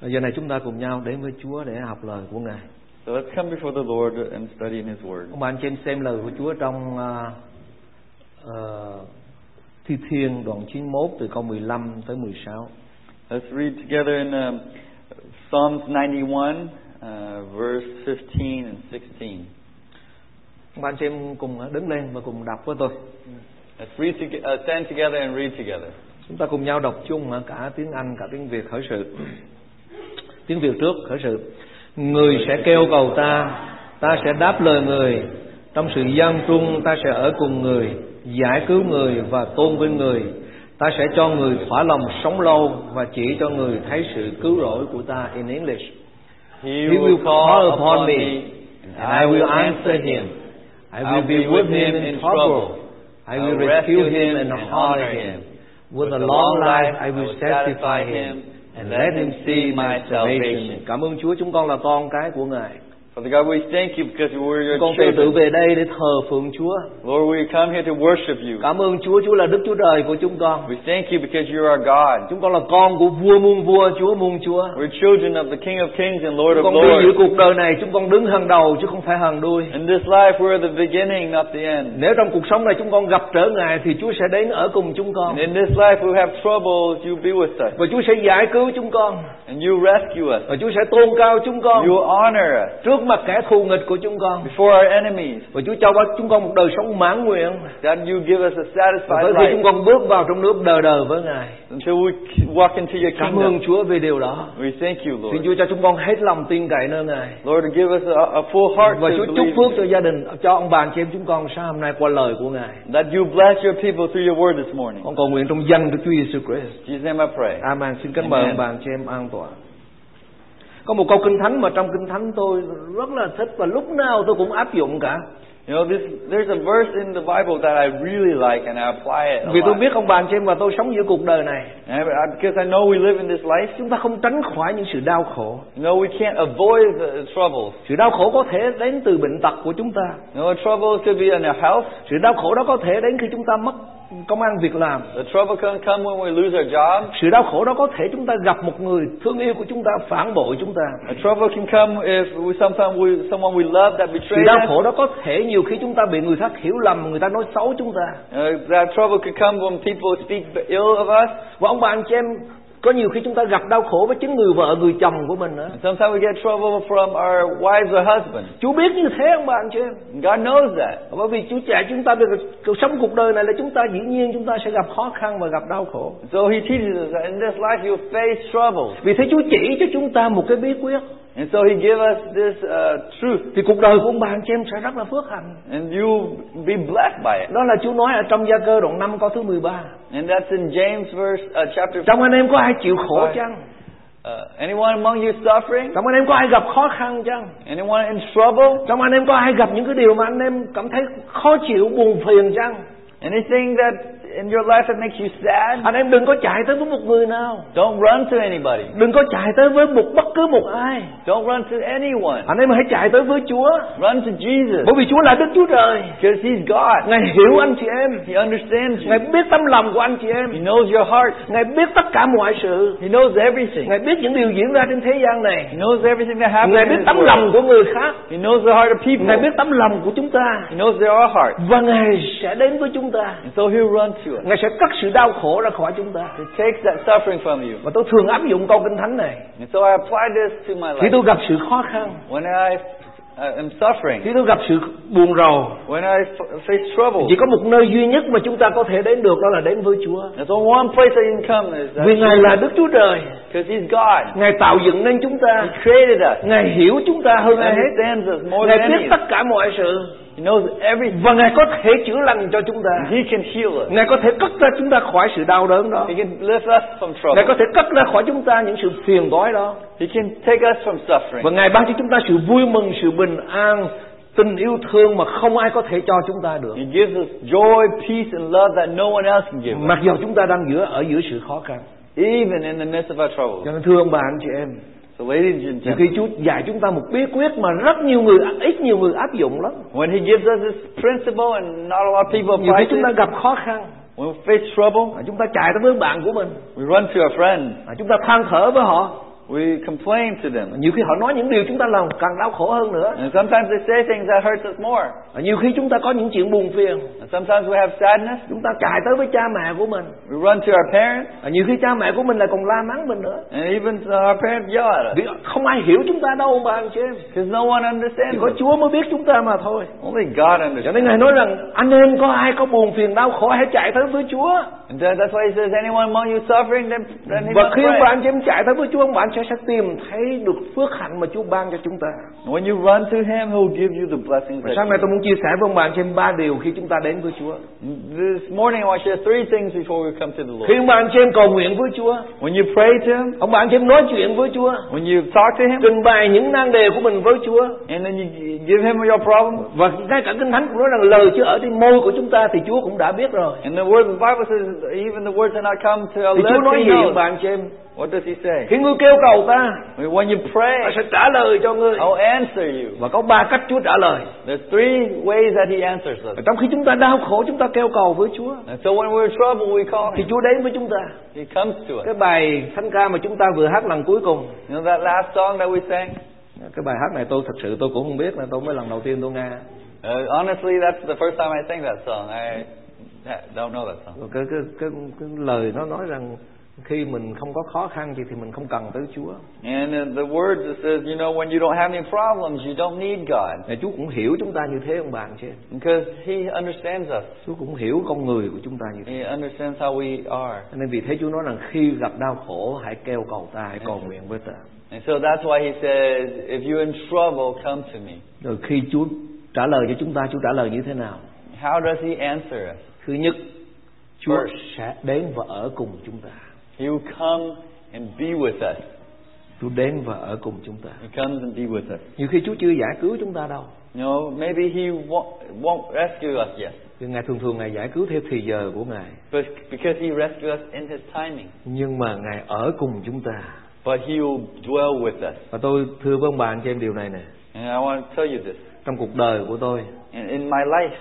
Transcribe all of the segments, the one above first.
Giờ này chúng ta cùng nhau đến với Chúa để học lời của Ngài. So let's come before the Lord and study in His Word. Ông bạn chị em xem lời của Chúa trong uh, uh, Thi Thiên đoạn 91 từ câu 15 tới 16. Let's read together in um, Psalms 91, uh, verse 15 and 16. Ông bạn chị em cùng đứng lên và cùng đọc với tôi. Let's read to, uh, stand together and read together. Chúng ta cùng nhau đọc chung cả tiếng Anh, cả tiếng Việt khởi sự. Tiếng Việt trước khởi sự. Người sẽ kêu cầu ta, ta sẽ đáp lời người. Trong sự gian trung ta sẽ ở cùng người, giải cứu người và tôn vinh người. Ta sẽ cho người thỏa lòng sống lâu và chỉ cho người thấy sự cứu rỗi của ta in English. He He will call upon me, and I will answer him. I will be with him in trouble. I will rescue him and honor him. With a long life I will satisfy him and let him see my salvation. Cảm ơn Chúa, chúng con là con cái của Ngài. Father God, we thank you because we're your Con tự tự children. về đây để thờ phượng Chúa. Lord, we come here to worship you. Cảm ơn Chúa, Chúa là Đức Chúa Trời của chúng con. We thank you because you're our God. Chúng con là con của vua muôn vua, Chúa muôn Chúa. We're children of the King of Kings and Lord Chúng of con đi giữa Lords. cuộc đời này, chúng con đứng hàng đầu chứ không phải hàng đuôi. In this life, we're the beginning, not the end. Nếu trong cuộc sống này chúng con gặp trở ngại thì Chúa sẽ đến ở cùng chúng con. And in this life, we have troubles, you be with us. Và Chúa sẽ giải cứu chúng con. And you rescue us. Và Chúa sẽ tôn cao chúng con You honor us trước mặt kẻ thù nghịch của chúng con. before our enemies. Và Chúa cho chúng con một đời sống mãn nguyện. God, you give us a satisfied tới khi chúng life con bước vào trong nước đời đời với Ngài. until we walk into your Cảm kingdom. ơn Chúa vì điều đó. We thank you, Xin Lord. Chúa cho chúng con hết lòng tin cậy nơi Ngài. Lord, give us a, a full heart Và Chúa chúc phước cho gia đình, cho ông bà chị em chúng con sáng hôm nay qua lời của Ngài. That you bless your people through your word this morning. Con cầu nguyện trong danh của Chúa Giêsu Christ. Jesus' name I pray. Amen. Xin kính mời ông bà chị em an toàn. Có một câu kinh thánh mà trong kinh thánh tôi rất là thích và lúc nào tôi cũng áp dụng cả. You know, this, there's a verse in the Bible that I really like and I apply it Vì tôi biết ông bà chị em và tôi sống giữa cuộc đời này. And because I know we live in this life, Chúng ta không tránh khỏi những sự đau khổ. you know, we can't avoid the troubles. Sự đau khổ có thể đến từ bệnh tật của chúng ta. You know, troubles could be in our health. Sự đau khổ đó có thể đến khi chúng ta mất công ăn việc làm. The trouble can come when we lose our job. Sự đau khổ đó có thể chúng ta gặp một người thương yêu của chúng ta phản bội chúng ta. The trouble can come if we sometimes we someone we love that Sự betrayed đau khổ đó có thể nhiều khi chúng ta bị người khác hiểu lầm, người ta nói xấu chúng ta. Uh, that trouble could come when people speak ill of us. Và ông bà anh chị em có nhiều khi chúng ta gặp đau khổ với chính người vợ, người chồng của mình nữa. Sometimes we get trouble from our wives or husbands. Chúa biết như thế ông bà anh chị em. And God knows that. Bởi vì Chúa dạy chúng ta được cuộc sống cuộc đời này là chúng ta dĩ nhiên chúng ta sẽ gặp khó khăn và gặp đau khổ. So He teaches us that in this life you'll face trouble. Vì thế Chúa chỉ cho chúng ta một cái bí quyết. And so He gives us this uh, truth. Thì cuộc đời của ông bà anh chị em sẽ rất là phước hạnh. And you'll be blessed by it. Đó là Chúa nói ở trong gia cơ đoạn 5 câu thứ 13. And that's in James verse uh, chapter Trong anh em có ai chịu khổ chăng? Uh, anyone among you suffering? Trong anh em có ai gặp khó khăn chăng? Anyone in trouble? Trong anh em có ai gặp những cái điều mà anh em cảm thấy khó chịu, buồn phiền chăng? Anything that in your life that makes you sad? Anh em đừng có chạy tới với một người nào. Don't run to anybody. Đừng có chạy tới với một bất cứ một ai. Don't run to anyone. Anh em hãy chạy tới với Chúa. Run to Jesus. Bởi vì Chúa là Đức Chúa Trời. Because He's God. Ngài hiểu anh chị em. He understands you. Ngài biết tấm lòng của anh chị em. He knows your heart. Ngài biết tất cả mọi sự. He knows everything. Ngài biết những điều diễn ra trên thế gian này. He knows everything that happens Ngài biết world. lòng của người khác. He knows the heart of people. Ngài biết tấm lòng của chúng ta. He knows their heart. Và Ngài sẽ đến với chúng ta. And so He'll run to us. Ngài sẽ cắt sự đau khổ ra khỏi chúng ta. He takes that suffering from you. Và tôi thường áp dụng câu kinh thánh này. And so I apply this to my Khi life. tôi gặp sự khó khăn, When I uh, am suffering, khi tôi gặp sự buồn rầu, when I face trouble, chỉ có một nơi duy nhất mà chúng ta có thể đến được đó là đến với Chúa. there's only one place you can come is that Vì Ngài là Đức Chúa Trời. because He's God. Ngài tạo dựng nên chúng ta. He created us. Ngài hiểu chúng ta hơn ai hết. Ngài than biết tất cả mọi sự. He knows everything. Và Ngài có thể chữa lành cho chúng ta. He can heal us. Ngài có thể cất ra chúng ta khỏi sự đau đớn đó. He can lift us from Ngài trouble. có thể cất ra khỏi chúng ta những sự phiền toái đó. He can take us from Và suffering. Ngài ban cho chúng ta sự vui mừng, sự bình an, tình yêu thương mà không ai có thể cho chúng ta được. He gives us joy, peace, and love that no one else can give us. Mặc dù chúng ta đang giữa ở giữa sự khó khăn. Even in the midst of our troubles. Cho nên thưa ông bà anh chị em, So ladies and gentlemen, khi Chúa dạy chúng ta một bí quyết mà rất nhiều người, ít nhiều người áp dụng lắm. when He gives us this principle and not a lot of people Nhiều khi apply chúng ta gặp khó khăn, when we face trouble, chúng ta chạy tới với bạn của mình, we run to a friend. chúng ta than thở với họ. We complain to them. nhiều khi họ nói những điều chúng ta làm càng đau khổ hơn nữa And sometimes they say things that hurts us more. Và nhiều khi chúng ta có những chuyện buồn phiền And sometimes we have sadness. chúng ta chạy tới với cha mẹ của mình We run to our parents. Và nhiều khi cha mẹ của mình lại còn la mắng mình nữa And even our parents yell at us. vì không ai hiểu chúng ta đâu ông bà anh chị em Because no one understands chỉ có. Chúa mới biết chúng ta mà thôi Only God cho understands. nên ngài nói rằng anh em có ai có buồn phiền đau khổ hãy chạy tới với Chúa And that- that's why he says, anyone among you suffering, then, then he và khi ông bà anh chị em chạy tới với Chúa ông bà anh chị sẽ tìm thấy được phước hạnh mà Chúa ban cho chúng ta. When you run to him, he'll give you the blessings và sáng nay tôi muốn chia sẻ với ông chị em ba điều khi chúng ta đến với Chúa. This morning, I want to share three things before we come to the Lord. khi ông chị em cầu nguyện với Chúa When you pray to him, ông chị em nói chuyện với Chúa when you talk to him, trình bày những nan đề của mình với Chúa and then you give him your problem, và ngay cả kinh thánh cũng nói rằng lời chưa ở trên môi của chúng ta thì Chúa cũng đã biết rồi. and the word the Bible says, even the words that not come to our thì Chúa lips, nói he gì ông chị em What does he say? khi ngươi kêu cầu ta When you ta pray, sẽ trả lời cho ngươi I'll answer you. và có ba cách Chúa trả lời There's three ways that he answers us. và trong khi chúng ta đau khổ chúng ta kêu cầu với Chúa And so when we're in trouble, we call thì. Chúa đến với chúng ta He comes to us. cái bài thánh ca mà chúng ta vừa hát lần cuối cùng You know that last song that we sang? cái bài hát này tôi thật sự tôi cũng không biết là tôi mới lần đầu tiên tôi nghe Uh, honestly, that's the first time I sang that song. I don't know that song. Cái, cái cái cái lời nó nói rằng khi mình không có khó khăn gì thì mình không cần tới Chúa And the words it says, you know, when you don't have any problems, you don't need God. Để Chúa cũng hiểu chúng ta như thế ông bạn chứ Because He understands us. Chúa cũng hiểu con người của chúng ta như thế He understands how we are. Nên vì thế Chúa nói rằng khi gặp đau khổ hãy kêu cầu ta hãy cầu nguyện với ta And so that's why He says, if you're in trouble, come to me. rồi khi Chúa trả lời cho chúng ta Chúa trả lời như thế nào How does He answer us? thứ nhất Chúa First. sẽ đến và ở cùng chúng ta He will come and be with us. Chúa đến và ở cùng chúng ta He comes and be with us. nhiều khi Chúa chưa giải cứu chúng ta đâu know, maybe He won't, won't rescue us yet. nhưng Ngài thường thường Ngài giải cứu theo thì giờ của Ngài But because He rescued us in His timing. nhưng mà Ngài ở cùng chúng ta But He will dwell with us. và tôi thưa với ông bà anh chị em điều này nè And I want to tell you this. trong cuộc đời của tôi And in my life,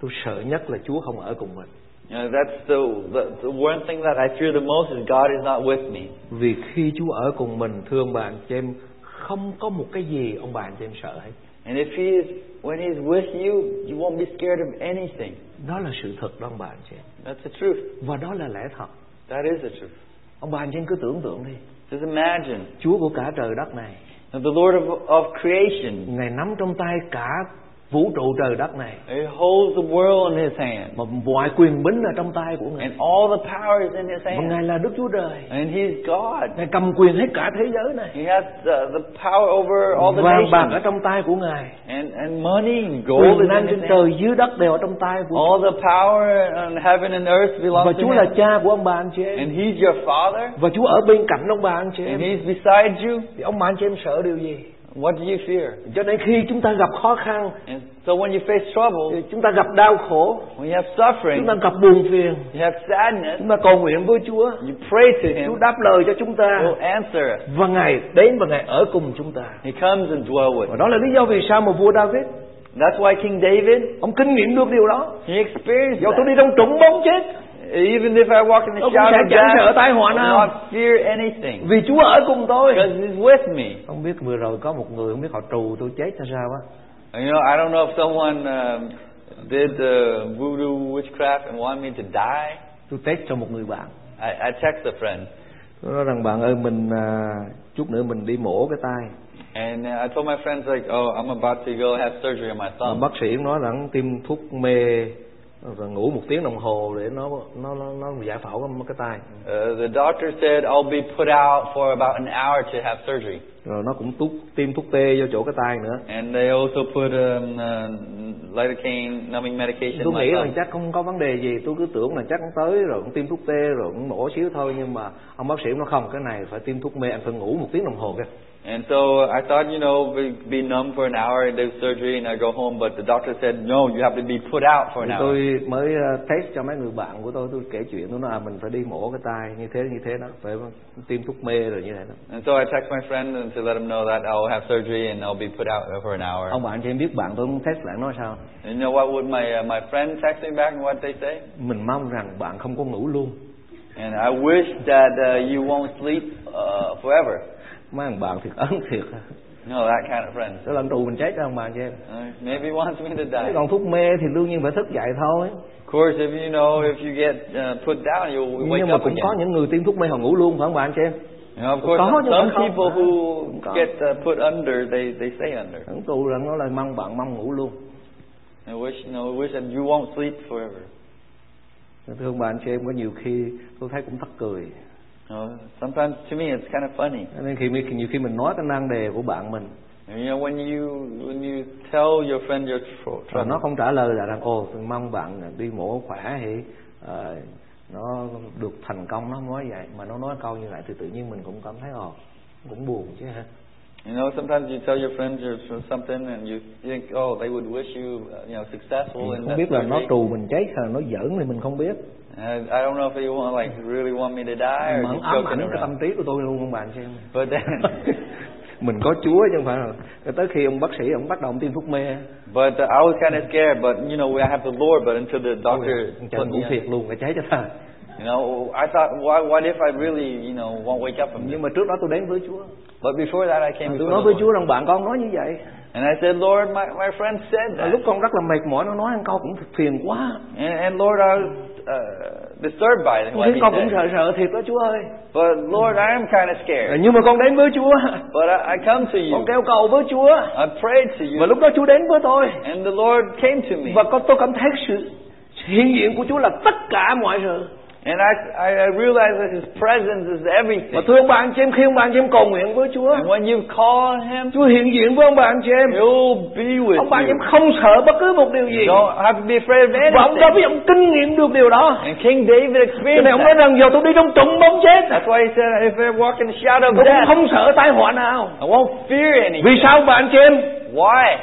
tôi sợ nhất là Chúa không ở cùng mình You know, that's the, the the one thing that I fear the most is God is not with me. vì khi Chúa ở cùng mình bà anh chị em không có một cái gì ông bà anh chị em sợ hết And if He is when He's with you, you won't be scared of anything. đó là sự thật đó ông bà anh chị That's the truth. và đó là lẽ thật That is the truth. ông bà anh chị cứ tưởng tượng đi Just imagine Chúa của cả trời đất này the Lord of, of creation, ngài nắm trong tay cả vũ trụ trời đất này. He holds the world in His hand, mà mọi quyền bính là trong tay của ngài. And all the power is in His và hand, ngài là Đức Chúa Trời. And He's God. ngài cầm quyền hết cả thế giới này. He has the, the power over all the vàng bạc ở nations, trong tay của ngài. And and money, and gold quyền năng trên trời dưới đất đều ở trong tay của All the power in heaven and earth belongs và to Chúa là Him, cha của ông bà anh chị em. And He's your Father, và Chúa ở bên cạnh ông bà anh chị and em. He's beside you. thì ông bà anh chị em sợ điều gì What do you fear? cho nên khi chúng ta gặp khó khăn And so when you face trouble, chúng ta gặp đau khổ when you have chúng suffering, ta gặp buồn phiền you have sadness, chúng ta cầu nguyện với Chúa. you pray to Chúa Him, đáp lời cho chúng ta. He'll answer us. và ngài đến và ngài ở cùng chúng ta. He comes and dwell with và đó là lý do vì sao mà vua David That's why King David, ông kinh nghiệm được điều đó. he experienced dầu tôi đi trong trũng bóng chết Even if I walk in the Ông cũng shadow sẽ of chẳng sợ death, tai I họa nào. not fear anything. vì Chúa ở cùng tôi Because He's with me. không biết vừa rồi có một người không biết họ trù tôi chết hay sao á you know, I don't know if someone um, did uh, voodoo witchcraft and wanted me to die. tôi test cho một người bạn I, I text a friend, tôi nói rằng bạn ơi mình à, chút nữa mình đi mổ cái tay and uh, I told my friends like, "Oh, I'm about to go have surgery on my thumb." bác sĩ nói rằng tiêm thuốc mê rồi ngủ một tiếng đồng hồ để nó nó nó, nó giải phẫu cái, cái tay. Uh, the doctor said I'll be put out for about an hour to have surgery, rồi nó cũng tút tiêm thuốc tê vô chỗ cái tay nữa. And they also put um, uh, lidocaine numbing medication tôi nghĩ thumb. chắc không có vấn đề gì. Tôi cứ tưởng là chắc cũng tới rồi cũng tiêm thuốc tê rồi cũng mổ xíu thôi nhưng mà ông bác sĩ nói không cái này phải tiêm thuốc mê anh phải ngủ một tiếng đồng hồ kìa And so I thought, you know, be numb for an hour and do surgery and I go home, but the doctor said, no, you have to be put out for an hour. tôi mới ờ, test cho mấy người bạn của tôi tôi kể chuyện tôi nói à mình phải đi mổ cái tay như thế như thế đó phải tiêm thuốc mê rồi như thế đó And so I text my friend and to let him know that I'll have surgery and I'll be put out for an hour. ông bạn cho em biết bạn tôi cũng test lại nói sao And you know what would my uh, my friend text me back and what they say? mình mong rằng bạn không có ngủ luôn And I wish that uh, you won't sleep uh, forever. Mấy thằng bạn thiệt ấn thiệt No, that kind of friend. cái lần tù mình chết cho thằng bạn Uh, maybe he wants me to die. còn thuốc mê thì đương nhiên phải thức dậy thôi Of course, if you know, if you get uh, put down, you'll nhưng wake mà up cũng có again. những người tiêm thuốc mê họ ngủ luôn phải không bạn em You know, of course, Có, nhưng some mà people who Cũng có. get uh, put under, they they stay under. ấn tù là nó là mong bạn mong ngủ luôn I wish, know, I wish that you won't sleep forever. thưa ông bạn cho em có nhiều khi tôi thấy cũng thất cười Sometimes to me it's kind of funny. Nên khi nhiều khi mình nói cái nan đề của bạn mình. And, you know, when you when you tell your friend your trouble, nó không trả lời là rằng ồ tôi mong bạn đi mổ khỏe thì ờ, nó được thành công nó nói vậy. Mà nó nói câu như vậy thì tự nhiên mình cũng cảm thấy ồ cũng buồn chứ ha. You know, sometimes you tell your friends you're something, and you think, oh, they would wish you, uh, you know, successful không biết là nó trù mình chết hay là nó giỡn thì mình không biết I don't know if they want, like, really want me to die or mà ám ảnh cái tâm trí của tôi luôn ông bạn xem But then, mình có chúa chứ không phải là tới khi ông bác sĩ ông bắt đầu ông tiêm thuốc mê but uh, I was kind of scared. But you know, I have the Lord. But until the doctor trời me, thiệt luôn cái cháy cho ta you know, I thought, why, what if I really, you know, won't wake up from this? nhưng mà trước đó tôi đến với chúa But before that, I came tôi before nói với chúa rằng bạn con nói như vậy And I said, Lord, my, my friend said that. lúc con rất là mệt mỏi nó nói ăn câu cũng phiền quá And, and Lord, I uh, disturbed by Con thấy he con cũng sợ sợ thiệt đó Chúa ơi But Lord, I am kind of scared. Nhưng mà con đến với Chúa But I, I come to Con you. kêu cầu với Chúa I prayed to Và you. lúc đó Chúa đến với tôi And the Lord came to me. Và con tôi cảm thấy sự hiện diện của Chúa là tất cả mọi sự And I, I I realized that His presence is Và everything. thưa ông bà anh chị em khi ông bà anh chị em cầu nguyện với Chúa. And when you call Him, Chúa hiện diện với ông bà anh chị em. He'll be with Ông bà anh chị em không sợ bất cứ một điều gì. You don't have to be afraid of Và ông David anything. ông kinh nghiệm được điều đó. And King David Cho experienced nên ông nói rằng giờ tôi đi trong trụng bóng chết. That's why he said, if I walk in the shadow of Tôi death, không sợ tai họa nào. I won't fear Vì anything. sao ông bà anh chị em? Why?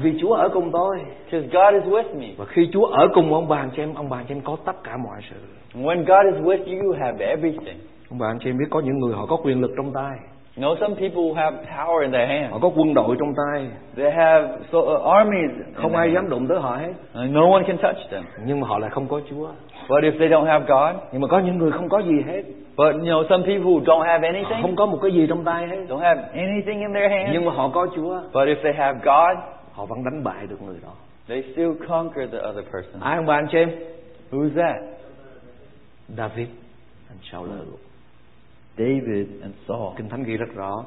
Vì Chúa ở cùng tôi Because God is with me. Và khi Chúa ở cùng ông bà anh chị em Ông bà anh chị em có tất cả mọi sự And when God is with you, you have everything. Ông bà anh chị em biết có những người họ có quyền lực trong tay You know, some people have power in their hands. Họ có quân đội trong tay They have so, uh, armies. Không ai dám đụng tới họ hết And no one can touch them. Nhưng mà họ lại không có Chúa But if they don't have God, Nhưng mà có những người không có gì hết but you know, some people don't have Họ anything, không có một cái gì trong tay hết don't have anything in their hands, Nhưng mà họ có Chúa but if they have God, Họ vẫn đánh bại được người đó they still conquer the other person. Ai ông bà anh chị em Who's that? David anh Saul David and Saul. Kinh Thánh ghi rất rõ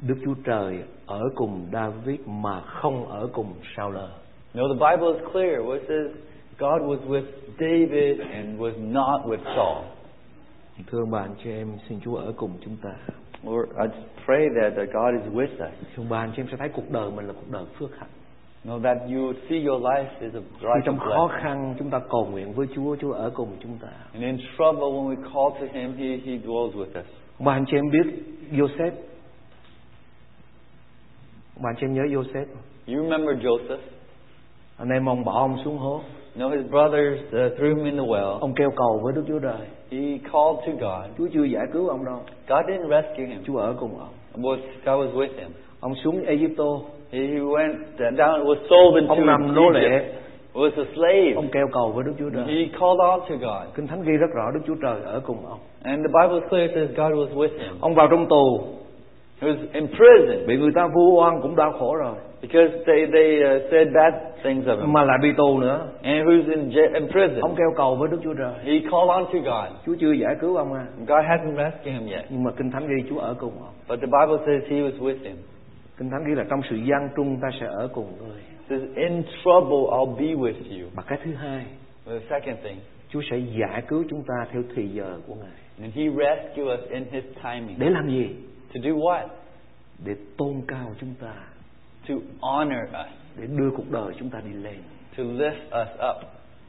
Đức Chúa Trời ở cùng David mà không ở cùng Saul No, the Bible is clear. What it says, God was with David and was not with Saul. Thưa ông bà anh chị em Xin Chúa ở cùng chúng ta Lord, I just pray that, that God is with us. Ông bà anh chị em sẽ thấy cuộc đời mình là cuộc đời phước hạnh Know that you see your life is a Khi trong khó khăn chúng ta cầu nguyện với Chúa Chúa ở cùng chúng ta And in trouble, when we call to Him, He, he dwells with us. Ông bà anh chị em biết Joseph Ông bà anh chị em nhớ Joseph You remember Joseph? Anh em ông bỏ ông xuống hố know, his brothers uh, threw him in the well. Ông kêu cầu với Đức Chúa Trời He called to God. Chúa chưa giải cứu ông đâu God didn't rescue him. Chúa ở cùng ông Was, God was with him. Ông xuống Egypto He he went down, was sold into Ông nằm nô lệ. Was a slave. Ông kêu cầu với Đức Chúa Trời He called out to God. Kinh Thánh ghi rất rõ Đức Chúa Trời ở cùng ông And the Bible is clear, it says God was with him. Ông vào trong tù He was in prison Bị người ta vu oan cũng đau khổ rồi because they, they uh, said bad things of him. Mà lại bị tù nữa And he was in, j- in prison. Ông kêu cầu với Đức Chúa Trời He called on to God. Chúa chưa giải cứu ông à God hasn't rescued him yet. Nhưng mà Kinh Thánh ghi Chúa ở cùng ông But the Bible says he was with him. Kinh Thánh ghi là trong sự gian trung ta sẽ ở cùng người says, in trouble, I'll be with you. Và cái thứ hai The second thing, Chúa sẽ giải cứu chúng ta theo thì giờ của Ngài and he rescue us in his timing. Để làm gì? To do what? Để tôn cao chúng ta To honor us. Để đưa cuộc đời chúng ta đi lên To lift us up.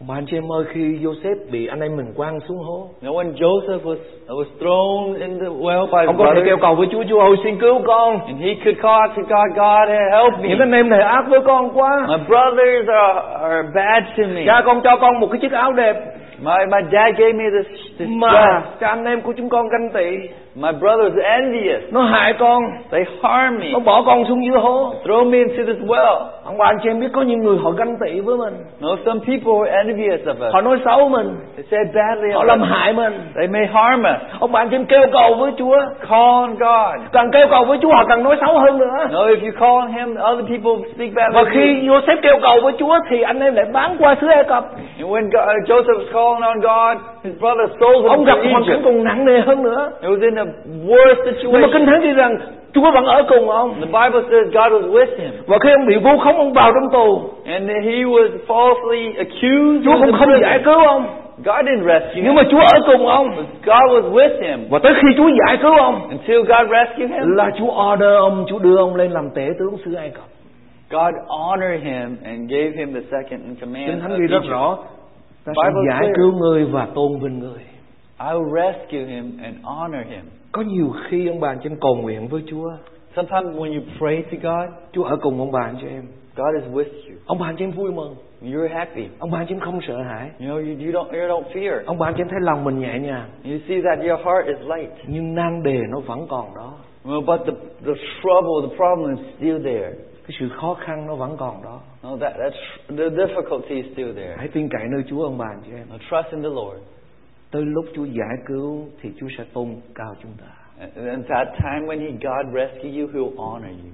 Bà anh chị em ơi khi Joseph bị anh em mình quăng xuống hố Now when Joseph was was thrown in the well by his Ông có thể kêu cầu với Chúa Chúa ơi xin cứu con and he could call to God, God help me. Những anh em này ác với con quá My brothers are, are bad to me. Cha con cho con một cái chiếc áo đẹp My my dad gave me this, this Mà dress, cha anh em của chúng con ganh tị My brother's envious. nó hại con They harm me. nó bỏ con xuống dưới hố Throw me into this well. Ông bà anh chị em biết có những người họ ganh tị với mình. No, some people are envious of us. họ nói xấu mình. They say badly họ làm hại mình. They may harm us. ông bà anh chị em kêu cầu với Chúa. Call on God. càng kêu cầu với Chúa họ càng nói xấu hơn nữa. No, if you call on Him, other people speak badly và khi Joseph kêu cầu với Chúa thì anh em lại bán qua xứ Ai Cập. And when God, uh, Joseph was calling on God, his brother sold him ông gặp hoàn cảnh còn nặng nề hơn nữa. It was in a worse nhưng mà kinh situation. thánh ghi rằng Chúa vẫn ở cùng ông The Bible says God was with him. và khi ông bị vu khống ông vào trong tù And he was falsely accused. Chúa cũng không giải cứu ông God didn't rescue nhưng him. mà Chúa ở cùng ông God was with him. và tới khi Chúa giải cứu ông Until God rescued him, là Chúa order ông Chúa đưa ông lên làm tể tướng xứ Ai Cập God honored him and gave him the second in command kinh thánh ghi rất rõ ta sẽ giải cứu người và tôn vinh người I will rescue him and honor him. Có nhiều khi ông bà anh chị em cầu nguyện với Chúa Sometimes when you pray to God, Chúa ở cùng ông bà anh chị em God is with you. ông bà anh chị em vui mừng You're happy. ông bà anh chị em không sợ hãi You know, you, you don't you don't fear. ông bà anh chị em thấy lòng mình nhẹ nhàng You see that your heart is light. nhưng nan đề nó vẫn còn đó Well, but the the trouble, the problem is still there. cái sự khó khăn nó vẫn còn đó No, that that's the difficulty is still there. hãy tin cậy nơi Chúa ông bà anh chị em Now, trust in the Lord. Tới lúc Chúa giải cứu thì Chúa sẽ tôn cao chúng ta And that time when He God rescue you, He'll honor you,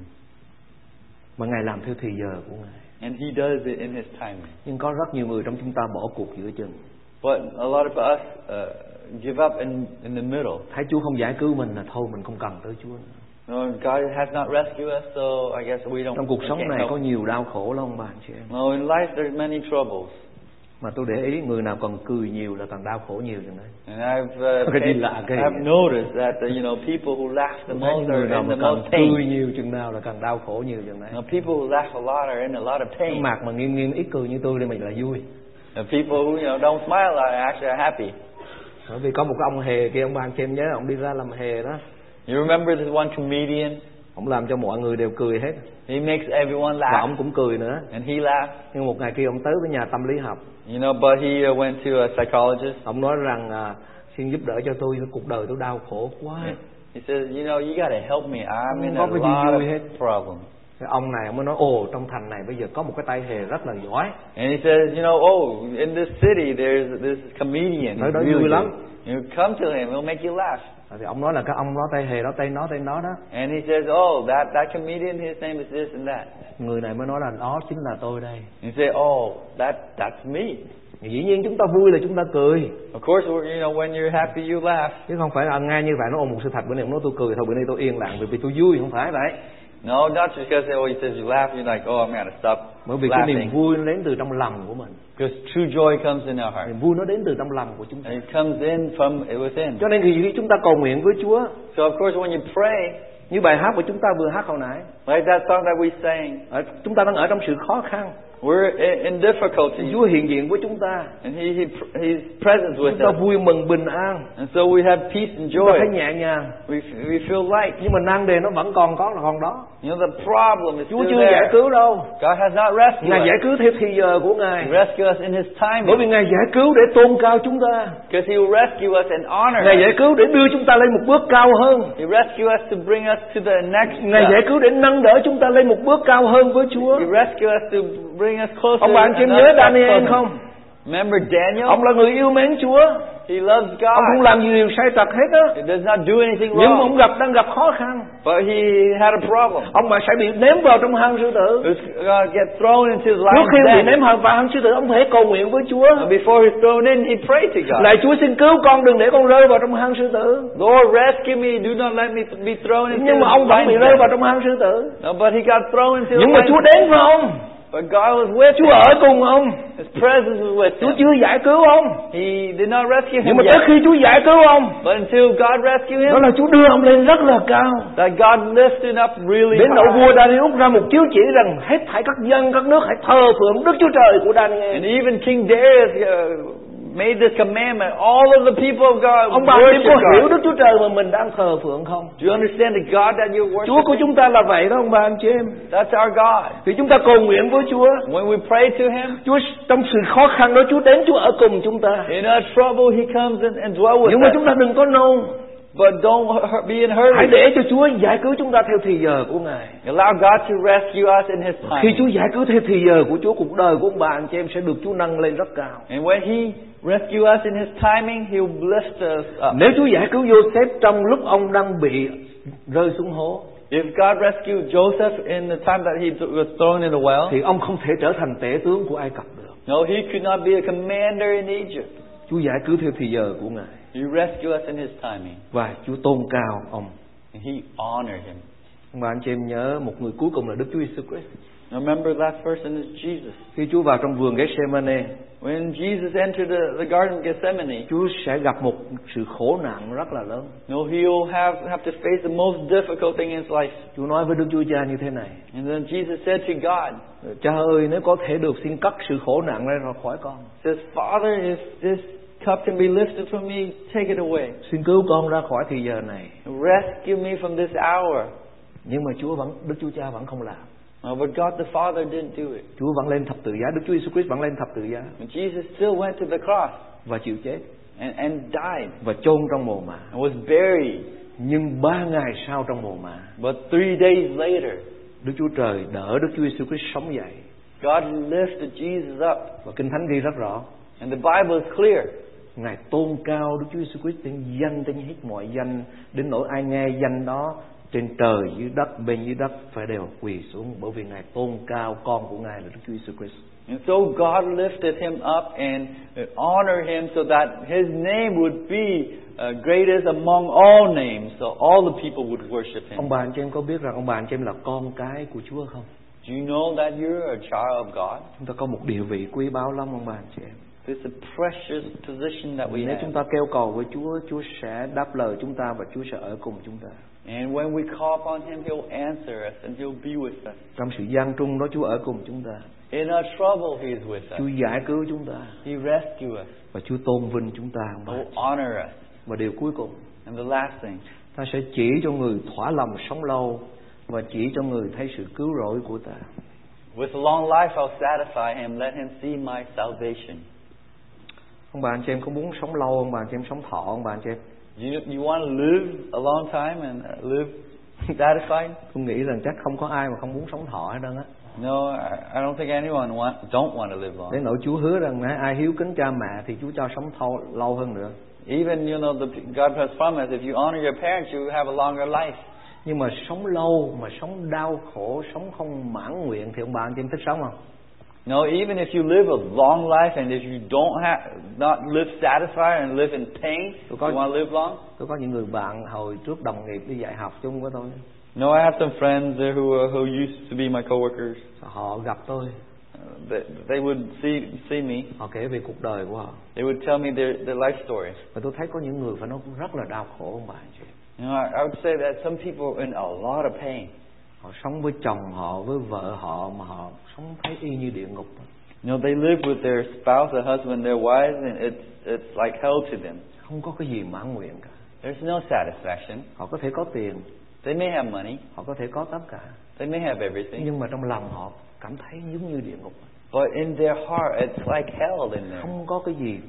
mà Ngài làm theo thì giờ của Ngài and He does it in His timing. nhưng có rất nhiều người trong chúng ta bỏ cuộc giữa chừng But a lot of us uh, give up in in the middle. thấy Chúa không giải cứu mình là thôi mình không cần tới Chúa nữa. No, God has not rescued us, so I guess we don't. trong cuộc sống này help. có nhiều đau khổ lắm ông bà chị em No, in life there's many troubles, mà tôi để ý người nào còn cười nhiều là càng đau khổ nhiều chừng đấy and I've uh, Cái gì lạ ghê I've noticed that uh, you know people who laugh the most are in the most pain. cười nhiều chừng nào là càng đau khổ nhiều chừng đấy Now, people who laugh a lot are in a lot of cái pain. mặt mà nghiêm nghiêm ít cười như tôi thì mình là vui And people who you know don't smile are actually are happy. bởi vì có một cái ông hề kia ông chị em nhớ ông đi ra làm hề đó You remember this one comedian? ông làm cho mọi người đều cười hết He makes everyone và laugh, ông cũng cười nữa and he laughs. nhưng một ngày kia ông tới với nhà tâm lý học You know, but he uh, went to a psychologist. ông nói rằng à, xin giúp đỡ cho tôi cuộc đời tôi đau khổ quá He says, you know, you got to help me. I'm in a lot vui hết. of problems. cái ông này ông mới nói ồ trong thành này bây giờ có một cái tay hề rất là giỏi And he says, you know, oh, in this city there's this comedian. Nói đó really vui lắm. You come to him, he'll make you laugh. Thì ông nói là cái ông đó tay hề đó tay nó tay nó đó. And he says, oh, that that comedian, his name is this and that. người này mới nói là đó chính là tôi đây. And you say, oh, that that's me. dĩ nhiên chúng ta vui là chúng ta cười. Of course, you know, when you're happy, you laugh. chứ không phải là ngay như vậy nó ôm một sự thật. Bữa nay nói tôi cười thôi bữa nay tôi yên lặng vì vì tôi vui không phải vậy. No, not just because oh, he says you laugh, you're like, oh, I'm gonna stop bởi vì cái niềm vui nó đến từ trong lòng của mình Because true joy comes in our heart. niềm vui nó đến từ trong lòng của chúng ta And it comes in from within. cho nên khi chúng ta cầu nguyện với Chúa So of course, when you pray, như bài hát của chúng ta vừa hát hồi nãy like that song that we sang, ở, chúng ta đang ở trong sự khó khăn we're in, difficulty, Chúa hiện diện với chúng ta. And He, he He's present chúng with ta us, vui mừng bình an. And so we have peace and chúng ta thấy joy. nhẹ nhàng. We we feel light. nhưng mà nan đề nó vẫn còn có là còn đó. You know, the problem is Chúa still chưa giải there. cứu đâu. God has not rescued Ngài giải cứu theo thì giờ của Ngài. He rescued us in His bởi timing, vì Ngài giải cứu để tôn cao chúng ta. Because He will rescue us and honor Ngài giải cứu để đưa chúng ta lên một bước cao hơn. He rescued us to bring us to the next Ngài giải step. cứu để nâng đỡ chúng ta lên một bước cao hơn với Chúa. He rescued us to bring us closer. Ông em another nhớ Daniel không Remember Daniel? Ông là người yêu mến Chúa He loves Ông không God. làm gì điều sai trật hết á He does not do anything Nhưng wrong. ông gặp đang gặp khó khăn But he had a problem. Ông mà sẽ bị ném vào trong hang sư tử to get thrown into the Trước khi lion's bị ném vào hang sư tử Ông phải cầu nguyện với Chúa And before he's thrown in, he prayed to God. Lạy Chúa xin cứu con đừng để con rơi vào trong hang sư tử Lord, rescue me. Do not let me be thrown into Nhưng mà ông vẫn bị lion's rơi vào trong hang sư tử No, but he got thrown into Nhưng mà Chúa lion's đến với ông But God was with Chúa him. ở cùng ông His presence was with Chúa him. chưa giải cứu ông He did not rescue Nhưng him mà tới khi Chúa giải cứu ông But until God rescued Đó him, là Chúa đưa ông lên rất là cao that God lifted him up really Đến độ vua. Daniel ra một chiếu chỉ rằng Hết thảy các dân các nước hãy thờ phượng Đức Chúa Trời của Daniel And even King Darius uh, made this commandment. All of the people of God Ông bà worship có hiểu. Đức Chúa Trời mà mình đang thờ phượng không Do you understand the God that you're Chúa của chúng ta là vậy đó ông bà anh chị em That's our God. Thì chúng ta cầu nguyện với Chúa When we pray to Him, Chúa trong sự khó khăn đó Chúa đến Chúa ở cùng chúng ta in our trouble, He comes and, and dwell with Nhưng mà us. chúng ta đừng có nôn But don't hu- be in Hãy hurry. để cho Chúa giải cứu chúng ta theo thì giờ của Ngài. Allow God to rescue us in His Khi time. Chúa giải cứu theo thì giờ của Chúa, cuộc đời của ông bà anh chị em sẽ được Chúa nâng lên rất cao. And when He rescue us in His timing, He'll lift us up. Nếu Chúa giải cứu Joseph trong lúc ông đang bị rơi xuống hố, If God rescued Joseph in the time that he was thrown in the well, thì ông không thể trở thành tể tướng của Ai Cập được. no, he could not be a commander in Egypt. Chúa giải cứu theo thì giờ của Ngài He rescued us in His timing, và Chúa tôn cao ông. and He honored him. Bà anh chị em nhớ một người cuối cùng là Đức Chúa Giêsu Christ. Remember, last person is Jesus. Khi Chúa vào trong vườn Gethsemane, When Jesus entered the, the Garden of Gethsemane, Chúa sẽ gặp một sự khổ nạn rất là lớn. no, he'll have, have to face the most difficult thing in his life. Chúa nói với Đức Chúa Cha như thế này: And then Jesus said to God, Cha ơi, nếu có thể được xin cắt sự khổ nạn ra ra khỏi con, says, Father, if this cup can be lifted from me, take it away. xin cứu con ra khỏi thì giờ này. Rescue me from this hour. Nhưng mà Chúa vẫn Đức Chúa Cha vẫn không làm. Uh, but God the Father didn't do it. Chúa vẫn lên thập tự giá, Đức Chúa Giêsu Christ vẫn lên thập tự giá And Jesus still went to the cross và chịu chết and, and died và chôn trong mồ mả. and was buried. Nhưng ba ngày sau trong mồ mả, But three days later, Đức Chúa Trời đỡ Đức Chúa Giêsu Christ sống dậy God lifted Jesus up. và Kinh Thánh ghi rất rõ. And the Bible is clear. Ngài tôn cao Đức Chúa Giêsu Christ tên danh tên hết mọi danh đến nỗi ai nghe danh đó trên trời dưới đất bên dưới đất phải đều quỳ xuống bởi vì Ngài tôn cao con của Ngài là Đức Chúa Giêsu Christ. And so God lifted him up and honored him so that his name would be uh, greatest among all names, so all the people would worship him. Ông bà anh chị em có biết rằng ông bà anh chị em là con cái của Chúa không? Do you know that you're a child of God? Chúng ta có một địa vị quý báu lắm ông bà anh chị em. It's a precious position that we Nếu chúng have. ta kêu cầu với Chúa, Chúa sẽ đáp lời chúng ta và Chúa sẽ ở cùng chúng ta. And when we call upon him, he'll answer us and he'll be with us. Trong sự gian trung đó Chúa ở cùng chúng ta. In our trouble, he is with Chúa us. giải cứu chúng ta He rescued us. và Chúa tôn vinh chúng ta. He'll honor us. Và điều cuối cùng, And the last thing, ta sẽ chỉ cho người thỏa lòng sống lâu và chỉ cho người thấy sự cứu rỗi của ta. with a long life, I'll satisfy him. Let him see my salvation. Ông bà anh chị em có muốn sống lâu ông bà anh chị em sống thọ ông bà anh chị em? You, you want to live a long time and uh, live satisfied? Tôi nghĩ rằng chắc không có ai mà không muốn sống thọ hết trơn á. No, I, don't think anyone want, don't want to live long. Đến nỗi Chúa hứa rằng hả, ai hiếu kính cha mẹ thì Chúa cho sống thọ, lâu hơn nữa. Even, you know, the, God has promised if you honor your parents, you have a longer life. Nhưng mà sống lâu mà sống đau khổ, sống không mãn nguyện thì ông bà anh chị em thích sống không? No, even if you live a long life and if you don't have, not live satisfied and live in pain, you Because- want to live long? Tôi có những người bạn hồi trước đồng nghiệp đi dạy học chung với tôi. No, I have some friends there who, uh, who used to be my coworkers. Họ gặp tôi, Uh, they, they would see, see me. họ kể về cuộc đời của họ. They would tell me their, their life story. Và tôi thấy có những người phải cũng rất là đau khổ ông bà anh chị. You know, I, I would say that some people are in a lot of pain. Họ sống với chồng họ, với vợ họ mà họ sống thấy y như địa ngục. You know, they live with their spouse, their husband, their wives, and it's, it's like hell to them. Không có cái gì mãn nguyện cả. There's no satisfaction. Họ có thể có tiền, They may have money, họ có thể có tất cả. they may have everything, Nhưng mà trong lòng họ cảm thấy giống như địa ngục. but in their heart, it's like hell in there. Không có cái gì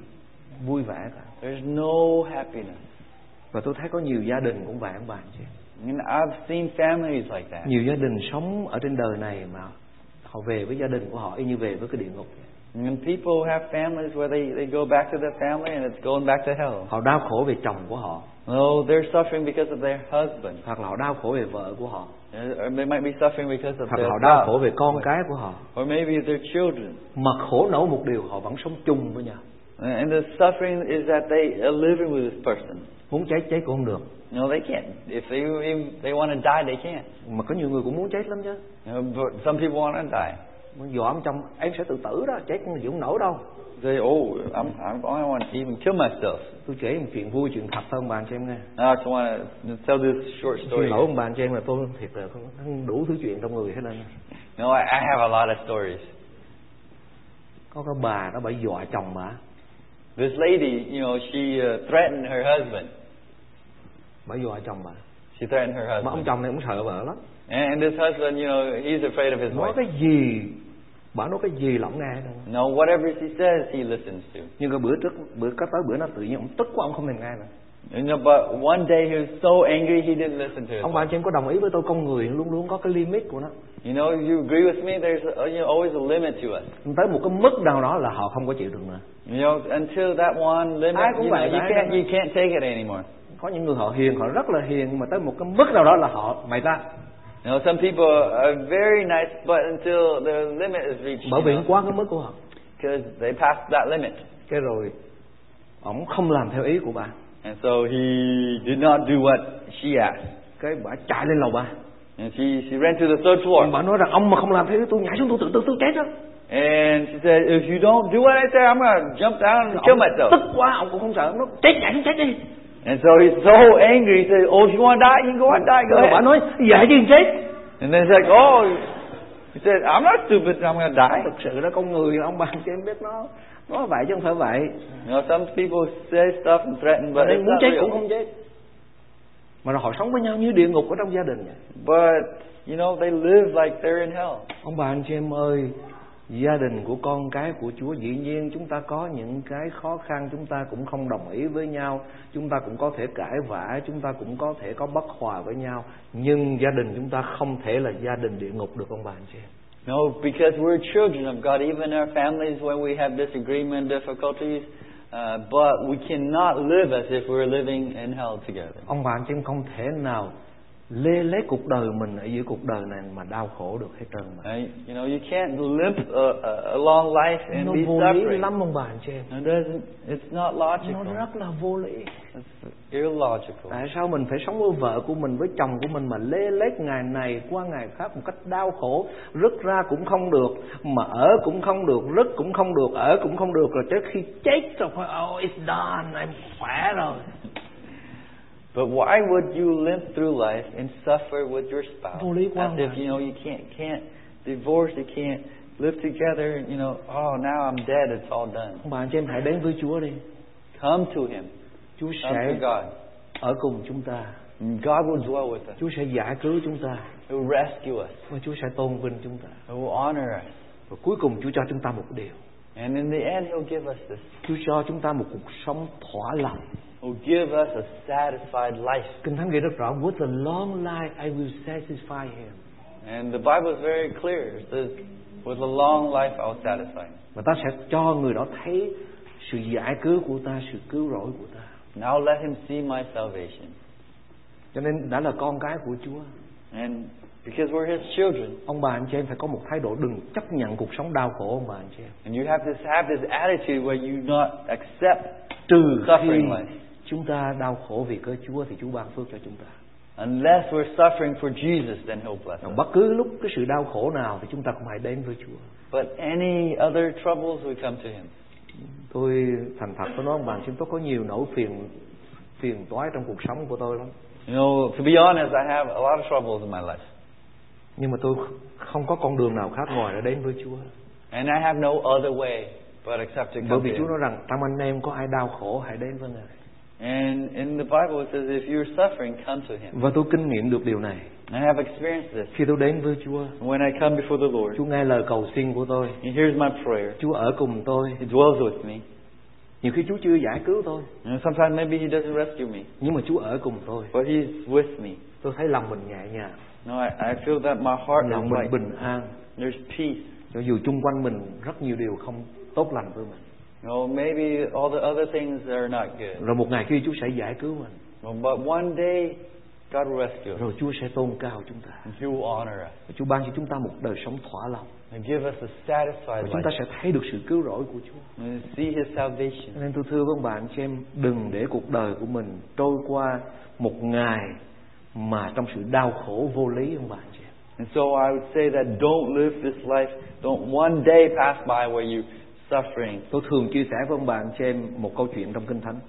vui vẻ cả. There's no happiness. Và tôi thấy có nhiều gia đình cũng vậy ông bà chị. And I've seen families like that. Nhiều gia đình sống ở trên đời này mà họ về với gia đình của họ y như về với cái địa ngục. And people have families where they, they go back to their family and it's going back to hell. Họ đau khổ về chồng của họ, No, they're suffering because of their husband. hoặc là họ đau khổ về vợ của họ, Or they might be suffering because of hoặc their họ đau khổ về con cái của họ. Or maybe their children. Mà khổ nổi một điều họ vẫn sống chung với nhau. And the suffering is that they are living with this person. Muốn cháy cháy cũng không được. No, they can't. If they even they want to die, they can't. Mà có nhiều người cũng muốn chết lắm chứ. But some people want to die. Muốn dọa chồng em sẽ tự tử đó, chết cũng chịu không nổi đâu. They oh, I'm, I'm, I want to even kill myself. Tôi kể một chuyện vui, chuyện thật bà anh chị em nghe. I just want to tell this short Xin story. lỗi ông bà anh chị em là tôi thiệt là không đủ thứ chuyện trong người hết nên. No, I, I have a lot of stories. Có cái bà đó bà dọa chồng bà, This lady, you know, she uh, threatened her husband. bà dọa chồng bà. She threatened her Mà ông husband. chồng này cũng sợ vợ lắm. And, and this husband, you know, he's afraid of his Nói wife. cái gì, bà nói cái gì là ông nghe trơn. No, whatever she says, he listens to. Nhưng cái bữa trước, bữa có tới bữa nó tự nhiên ông tức quá ông không thèm nghe nữa. You know, but one day he was so angry he didn't listen to ông bà anh chị em có đồng ý với tôi con người luôn luôn có cái limit của nó You know, you agree with me? There's a, you know, always a limit to us. tới một cái mức nào đó là họ không có chịu được nữa You know, until that one limit, Ai cũng you, know, you can't you can't take it anymore. có những người họ hiền họ rất là hiền mà tới một cái mức nào đó là họ mày ta You know, some people are very nice, but until the limit is reached, bởi vì quá cái mức của họ because they passed that limit. cái rồi ổng không làm theo ý của bà And so he did not do what she asked. cái bà chạy lên lầu ba And she, she ran to the third floor. bà nói rằng ông mà không làm ý tôi nhảy xuống tôi tự tôi tôi chết đó And she said, if you don't do what I say, I'm going to jump down and kill myself. tức quá ông cũng không sợ nó chết nhảy xuống chết đi And so he's so angry. He said, oh, if you want to die, you can go and die. Go rồi bà ahead. nói vậy chứ chết And then he's like, oh, he said, I'm not stupid. I'm going to die. thực sự đó con người ông bà cho em biết nó nó vậy chứ không phải vậy You know, some people say stuff and threaten, but nên muốn chết real. cũng không chết mà họ sống với nhau như địa ngục ở trong gia đình But, you know, they live like they're in hell. ông bà anh chị em ơi gia đình của con cái của Chúa dĩ nhiên chúng ta có những cái khó khăn chúng ta cũng không đồng ý với nhau chúng ta cũng có thể cãi vã chúng ta cũng có thể có bất hòa với nhau nhưng gia đình chúng ta không thể là gia đình địa ngục được ông bà anh chị em No, because we're children of God, even our families when we have disagreement, difficulties, uh, but we cannot live as if we're living in hell together. ông chị em không thể nào lê lấy cuộc đời mình ở giữa cuộc đời này mà đau khổ được hết trơn mà Right? You know, you can't limp a, a, long life and nó be vô lý suffering. lắm ông bà anh chị em It doesn't, it's not nó logical. rất là vô lý It's illogical. tại sao mình phải sống với vợ của mình với chồng của mình mà lê lết ngày này qua ngày khác một cách đau khổ rứt ra cũng không được mà ở cũng không được rứt cũng không được ở cũng không được rồi tới khi chết rồi phải oh it's done em khỏe rồi But why would you limp through life and suffer with your spouse as if you know you can't can't divorce, you can't live together? You know, oh now I'm dead, it's all done. ông bà anh chị em hãy đến với Chúa đi Come to Him. Chúa Come sẽ to God. ở cùng chúng ta God will dwell with us. Chúa sẽ giải cứu chúng ta He will rescue us. và Chúa sẽ tôn vinh chúng ta He will honor us. và cuối cùng Chúa cho chúng ta một điều And in the end, He'll give us this. Chúa cho chúng ta một cuộc sống thỏa lòng He'll give us a satisfied life. Kinh Thánh ghi rất rõ With a long life I will satisfy him And the Bible is very clear. It says, with a long life, I'll satisfy him. Và ta sẽ cho người đó thấy sự giải cứu của ta, sự cứu rỗi của ta. I'll let him see my salvation. Cho nên đã là con cái của Chúa. And because we're his children, Ông bà anh chị em phải có một thái độ đừng chấp nhận cuộc sống đau khổ ông bà anh chị em. and you have to have this attitude where you not accept Trừ suffering life. Chúng ta đau khổ vì cớ Chúa thì Chúa ban phước cho chúng ta. Unless we're suffering for Jesus, then he'll bless us. bất cứ lúc cái sự đau khổ nào thì chúng ta cũng hãy đến với Chúa. But any other troubles, we come to him. Tôi thành thật tôi nói chị em tôi có nhiều nỗi phiền phiền toái trong cuộc sống của tôi lắm. You know, to be honest, I have a lot of troubles in my life. Nhưng mà tôi không có con đường nào khác ngoài là đến với Chúa. And I have no other way but except to Bởi come vì to Chúa nói rằng trong anh em có ai đau khổ hãy đến với Ngài. And in the Bible it says, if you're suffering, come to him. Và tôi kinh nghiệm được điều này. I have experienced this. Khi tôi đến với Chúa, When I come before the Lord, Chúa nghe lời cầu xin của tôi. He hears my prayer. Chúa ở cùng tôi. He dwells with me. Nhiều khi Chúa chưa giải cứu tôi, And sometimes maybe He doesn't rescue me, nhưng mà Chúa ở cùng tôi. but He's with me. Tôi thấy lòng mình nhẹ nhàng, No, I, I feel that my heart lòng is mình light. bình an. There's peace. Cho dù chung quanh mình rất nhiều điều không tốt lành với mình. No, maybe all the other things are not good. Rồi một ngày kia Chúa sẽ giải cứu mình. No, But one day, God will rescue us. Rồi Chúa sẽ tôn cao chúng ta. And He will honor us. Và Chúa ban cho chúng ta một đời sống thỏa lòng. And give us a satisfied Và chúng ta sẽ thấy được sự cứu rỗi của Chúa. And see His salvation. Nên tôi thưa với ông bạn xem đừng để cuộc đời của mình trôi qua một ngày mà trong sự đau khổ vô lý ông bạn chị em. And so I would say that don't live this life. Don't one day pass by where you suffering. Tôi thường chia sẻ với ông bạn xem một câu chuyện trong Kinh Thánh.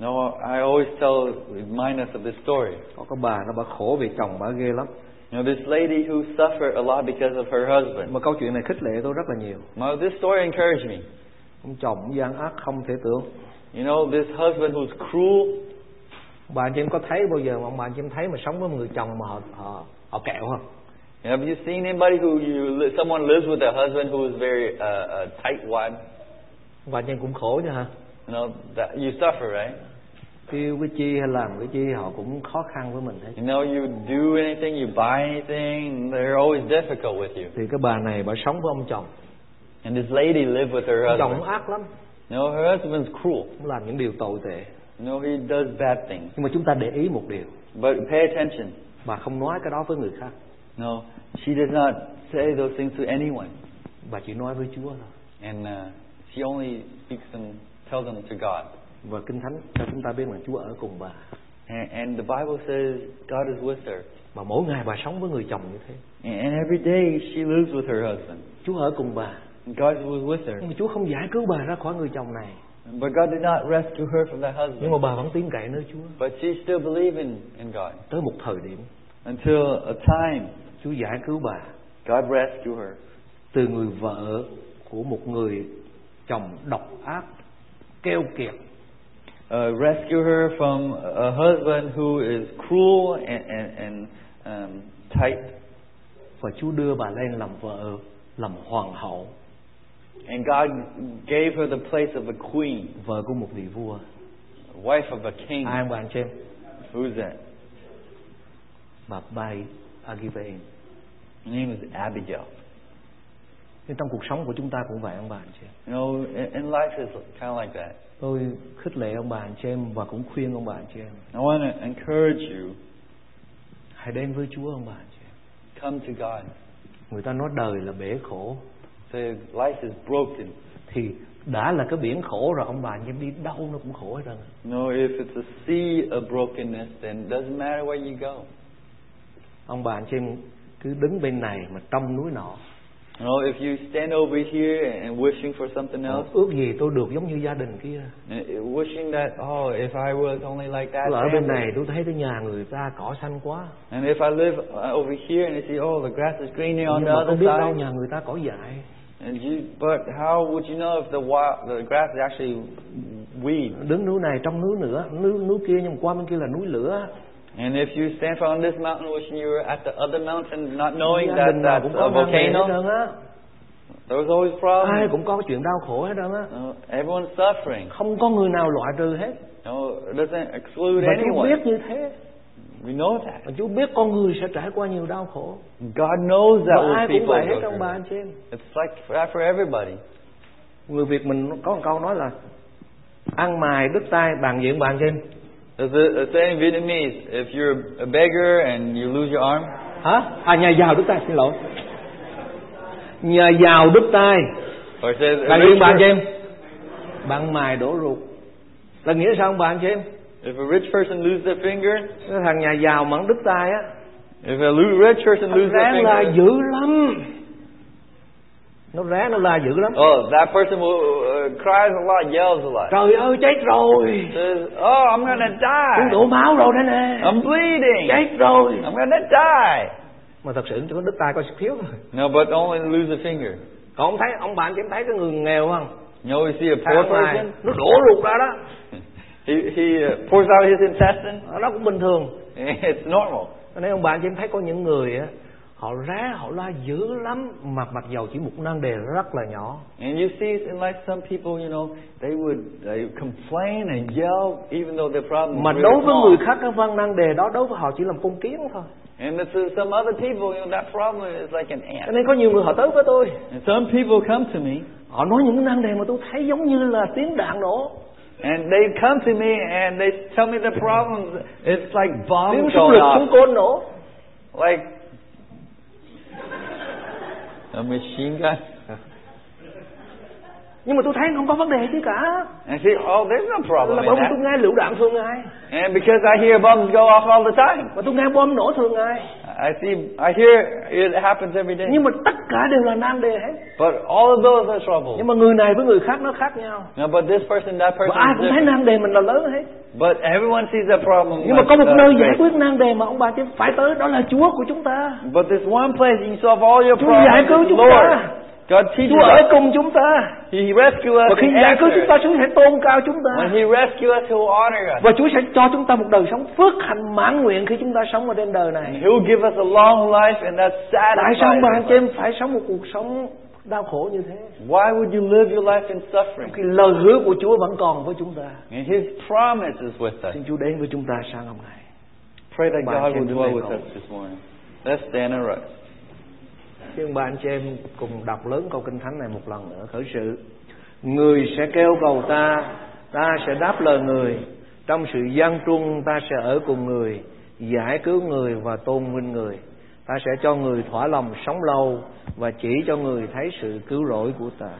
No, I always tell, remind us of this story. Có cái bà nó bà khổ vì chồng bà ghê lắm. You know, this lady who suffered a lot because of her husband. Mà câu chuyện này khích lệ tôi rất là nhiều. Now, this story encouraged me. Ông chồng gian ác không thể tưởng. You know, this husband who's cruel. Bạn chị em có thấy bao giờ mà ông bạn chị em thấy mà sống với một người chồng mà họ họ, họ kẹo không? Have you seen anybody who you someone lives with a husband who is very uh, uh, tight wad? Bạn chị em cũng khổ nha hả? You know that you suffer, right? kêu cái chi hay làm cái chi họ cũng khó khăn với mình hết You know, you do anything, you buy anything, they're always difficult with you. thì cái bà này bà sống với ông chồng And this lady lived with her ông chồng husband. ác lắm You know, her husband's cruel. làm những điều tồi tệ You know, he does bad things. nhưng mà chúng ta để ý một điều But pay attention. bà không nói cái đó với người khác No, she does not say those things to anyone. bà chỉ nói với Chúa thôi And uh, she only speaks them, tells them to God. và kinh thánh cho chúng ta biết là Chúa ở cùng bà And, and the Bible says God is with her. mà mỗi ngày bà sống với người chồng như thế And, and every day she lives with her husband. Chúa ở cùng bà And God was with her. nhưng mà Chúa không giải cứu bà ra khỏi người chồng này But God did not rescue her from that nhưng husband. mà bà vẫn tin cậy nơi Chúa But she still believed in, in God. tới một thời điểm Until a time Chúa giải cứu bà. God rescued her. Từ người vợ của một người chồng độc ác keo kiệt. Uh, rescue her from a husband who is cruel and, and, and um, tight. và Chúa đưa bà lên làm vợ làm hoàng hậu. And God gave her the place of a queen, vợ của một vị vua. Wife of a king. ai ông anh chị em? Who's that? bà Bay Agivain Her name is Abigail. nhưng trong cuộc sống của chúng ta cũng vậy ông bà anh chị em You know, in, in life is kind of like that. tôi khích lệ ông bà anh chị em và cũng khuyên ông bà anh chị em I want to encourage you, hãy đến với Chúa ông bà anh chị em come to God. người ta nói đời là bể khổ Say life is broken. thì đã là cái biển khổ rồi ông bà anh em đi đâu nó cũng khổ hết trơn know, if it's a sea of brokenness, then it doesn't matter where you go. Ông bà anh chị cứ đứng bên này mà trong núi nọ You know, if you stand over here and wishing for something else, ước gì tôi được giống như gia đình kia And wishing that, oh, if I was only like that. tôi ở bên này tôi thấy cái nhà người ta cỏ xanh quá And if I live uh, over here and I see, oh, the grass is greener on nhưng the mà other không biết đâu side. nhà người ta cỏ dại And you, but how would you know if the wild, the grass is actually weed? đứng núi này trong núi nữa núi núi kia nhưng mà qua bên kia là núi lửa And if you stand on this mountain wishing you were at the other mountain, not knowing that that's a volcano, there's always ai problems. cũng có cái chuyện đau khổ hết trơn á everyone's suffering. không có người nào loại trừ hết No, doesn't exclude và Chúa anyone. biết như thế We know that. và Chúa biết con người sẽ trải qua nhiều đau khổ God knows that và ai cũng vậy hết trong through bà that. anh chị em It's like that for everybody. người Việt mình có một câu nói là ăn mài đứt tay bàn diện bà anh saying in Vietnamese, if you're a beggar and you lose your arm, hả? À nhà giàu đứt tay xin lỗi. Nhà giàu đứt tay. Or it says, bà anh chị per- em bạn mài đổ ruột. Là nghĩa sao anh chị em? If a rich person loses their finger, thằng nhà giàu mà đứt tay á. if a rich person loses their finger, dữ lắm nó ráng nó la dữ lắm oh, that person will uh, cries a lot, yells a lot. trời ơi chết rồi Says, oh, I'm gonna cũng đổ die. máu rồi đây nè I'm bleeding. chết rồi I'm gonna die. mà thật sự có đứt tay có khiếu thôi No, but only lose a finger. còn ông thấy ông bạn chỉ thấy cái người nghèo không You you see a poor này person, nó đổ ruột ra đó he, he uh, pours out his intestine. nó cũng bình thường It's normal. Nên ông bạn chỉ thấy có những người á họ rá họ la dữ lắm mà mặc dầu chỉ một nan đề rất là nhỏ. And you see in life some people, you know, they would they complain and yell even though their problem mà is đối really với người khác cái văn nan đề đó đối với họ chỉ làm con kiến thôi. And this is some other people, you know, that problem is like an cho ant. nên có nhiều người họ tới với tôi. And some people come to me. Họ nói những nan đề mà tôi thấy giống như là tiếng đạn nổ. And they come to me and they tell me the problems. It's like tiếng bombs súng going lực súng off. côn nổ. Like machine gun. nhưng mà tôi thấy không có vấn đề gì cả And see, oh, there's no problem là bởi vì tôi nghe lựu đạn thường ngày And because I hear bombs go off all the time. và tôi nghe bom nổ thường ngày I see, I hear it happens every day. nhưng mà tất cả đều là nan đề hết But all of those are troubles. nhưng mà người này với người khác nó khác nhau No, but this person, that và person ai is cũng thấy nan đề mình là lớn hết But everyone sees a problem. nhưng mà có một nơi giải quyết nan đề mà ông bà chứ phải tới đó là Chúa của chúng ta But there's one place you solve all your Chúa giải cứu problems. chúng Lord, ta God teaches Chúa ở cùng chúng ta He rescues us. và khi and giải cứu chúng ta. Chúa sẽ tôn cao chúng When ta He rescues us, He'll honor us. và Chúa sẽ cho chúng ta một đời sống phước hạnh mãn nguyện khi chúng ta sống ở trên đời And này He'll give us a long life and that's tại sao ông bà anh chị satisfying. em phải sống một cuộc sống đau khổ như thế Why would you live your life in suffering? Cái lời hứa của Chúa vẫn còn với chúng ta And His promise is with us. Xin Chúa đến với chúng ta sáng hôm nay Pray that God will dwell with us this morning. Let's stand and rise. Xin ba anh chị em cùng đọc lớn câu kinh thánh này một lần nữa khởi sự Người sẽ kêu cầu ta Ta sẽ đáp lời người Trong sự gian truân ta sẽ ở cùng người Giải cứu người và tôn vinh người Ta sẽ cho người thỏa lòng sống lâu Và chỉ cho người thấy sự cứu rỗi của ta.